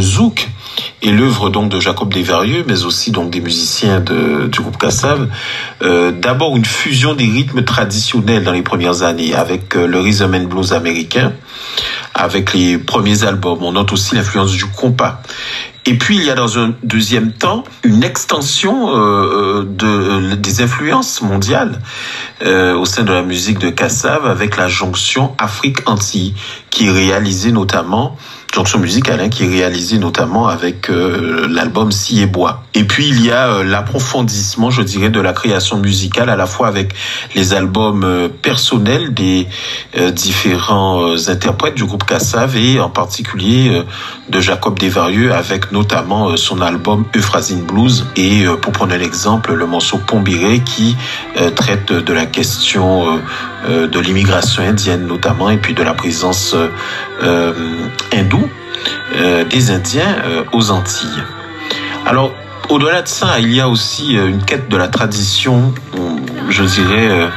zouk et l'œuvre donc de Jacob Desvarieux, mais aussi donc des musiciens de, du groupe Kassav, euh, d'abord une fusion des rythmes traditionnels dans les premières années avec euh, le rhythm and blues américain, avec les premiers albums. On note aussi l'influence du compas. Et puis il y a dans un deuxième temps une extension euh, de, des influences mondiales euh, au sein de la musique de Kassav avec la jonction Afrique-Antilles qui est réalisée notamment jonction musicale hein, qui est réalisée notamment avec euh, l'album Si et Bois. Et puis il y a euh, l'approfondissement, je dirais, de la création musicale à la fois avec les albums euh, personnels des différents interprètes du groupe Kassav et en particulier de Jacob Desvarieux avec notamment son album Euphrasine Blues et pour prendre un exemple le morceau Pombiré qui traite de la question de l'immigration indienne notamment et puis de la présence hindoue des Indiens aux Antilles. Alors au-delà de ça, il y a aussi euh, une quête de la tradition, je dirais, euh,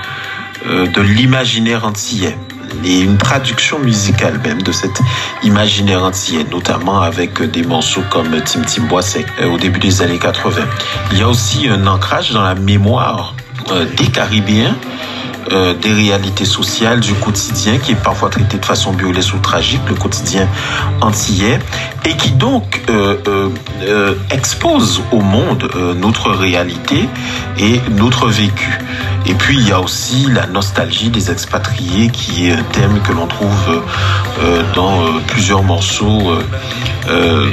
euh, de l'imaginaire antillais et une traduction musicale même de cet imaginaire antillais, notamment avec des morceaux comme Tim Tim Boisset au début des années 80. Il y a aussi un ancrage dans la mémoire des Caribéens euh, des réalités sociales du quotidien qui est parfois traité de façon burlesque ou tragique, le quotidien antillais, et qui donc euh, euh, expose au monde notre réalité et notre vécu. Et puis il y a aussi la nostalgie des expatriés qui est un thème que l'on trouve dans plusieurs morceaux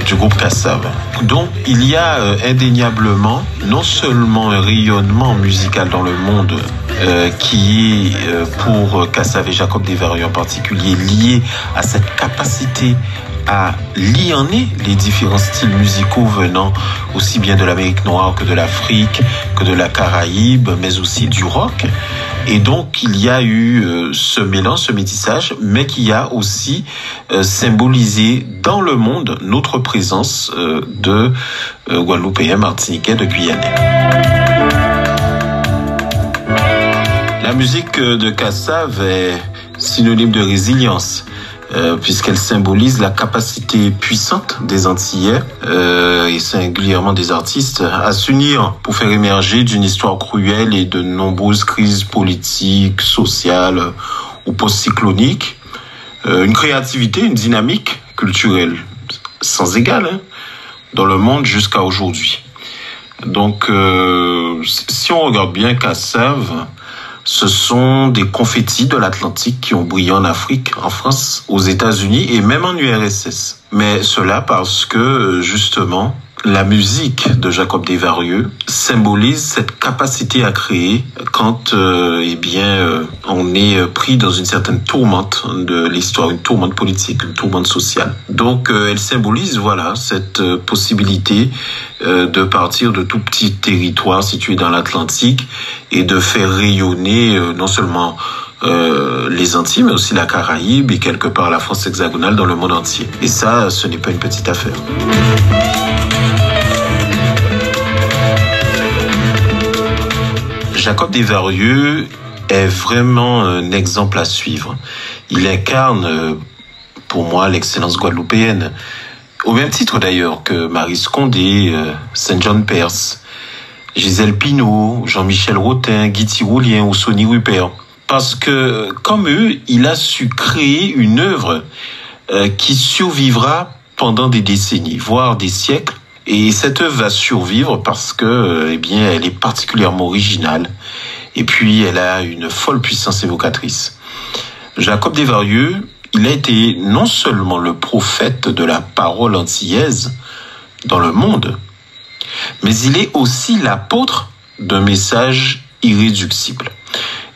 du groupe Kassav. Donc il y a indéniablement non seulement un rayonnement musical dans le monde euh, qui est euh, pour Kassav et Jacob Desvarieux en particulier lié à cette capacité à lier les différents styles musicaux venant aussi bien de l'Amérique noire que de l'Afrique, que de la Caraïbe, mais aussi du rock. Et donc il y a eu euh, ce mélange, ce métissage, mais qui a aussi symbolisé dans le monde notre présence de Guadeloupéens, Martiniquais, de Guyanais. La musique de Kassav est synonyme de résilience. Euh, puisqu'elle symbolise la capacité puissante des Antillais euh, et singulièrement des artistes à s'unir pour faire émerger d'une histoire cruelle et de nombreuses crises politiques, sociales ou post-cycloniques euh, une créativité, une dynamique culturelle sans égale hein, dans le monde jusqu'à aujourd'hui. Donc, si on regarde bien Kassav, ce sont des confettis de l'Atlantique qui ont brillé en Afrique, en France, aux États-Unis et même en URSS. Mais cela parce que, justement, la musique de Jacob Desvarieux symbolise cette capacité à créer quand euh, eh bien euh, on est pris dans une certaine tourmente de l'histoire, une tourmente politique, une tourmente sociale. Donc euh, elle symbolise voilà cette possibilité de partir de tout petit territoire situé dans l'Atlantique et de faire rayonner non seulement les Antilles, mais aussi la Caraïbe et quelque part la France hexagonale dans le monde entier. Et ça, ce n'est pas une petite affaire. Jacob Desvarieux est vraiment un exemple à suivre. Il incarne, euh, pour moi, l'excellence guadeloupéenne. Au même titre d'ailleurs que Marie Scondé, euh, Saint John Perse, Gisèle Pinault, Jean-Michel Rotin, Guy Tiroulien ou Sonny Rupert. Parce que, comme eux, il a su créer une œuvre euh, qui survivra pendant des décennies, voire des siècles, et cette œuvre va survivre parce que, euh, eh bien, elle est particulièrement originale. Et puis, elle a une folle puissance évocatrice. Jacob Desvarieux, il a été non seulement le prophète de la parole antillaise dans le monde, mais il est aussi l'apôtre d'un message irréductible.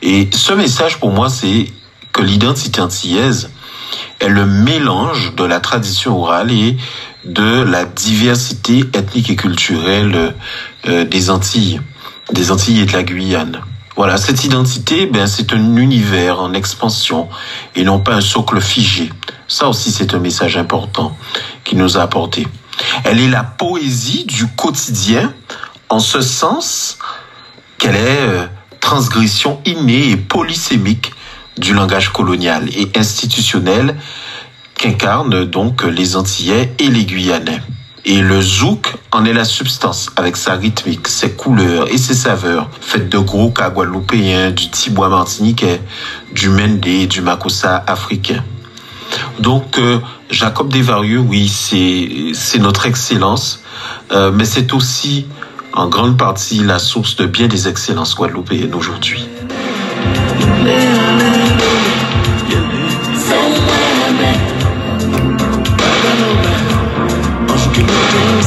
Et ce message, pour moi, c'est que l'identité antillaise est le mélange de la tradition orale et de la diversité ethnique et culturelle euh, des Antilles, des Antilles et de la Guyane. Voilà, cette identité, ben, c'est un univers en expansion et non pas un socle figé. Ça aussi, c'est un message important qui nous a apporté. Elle est la poésie du quotidien en ce sens qu'elle est euh, transgression innée et polysémique du langage colonial et institutionnel qu'incarnent donc les Antillais et les Guyanais. Et le zouk en est la substance, avec sa rythmique, ses couleurs et ses saveurs, faites de gros cas guadeloupéens, du tibois martiniquais, du mendé, du makossa africain. Donc, euh, Jacob Desvarieux, oui, c'est notre excellence, euh, mais c'est aussi en grande partie la source de bien des excellences guadeloupéennes aujourd'hui.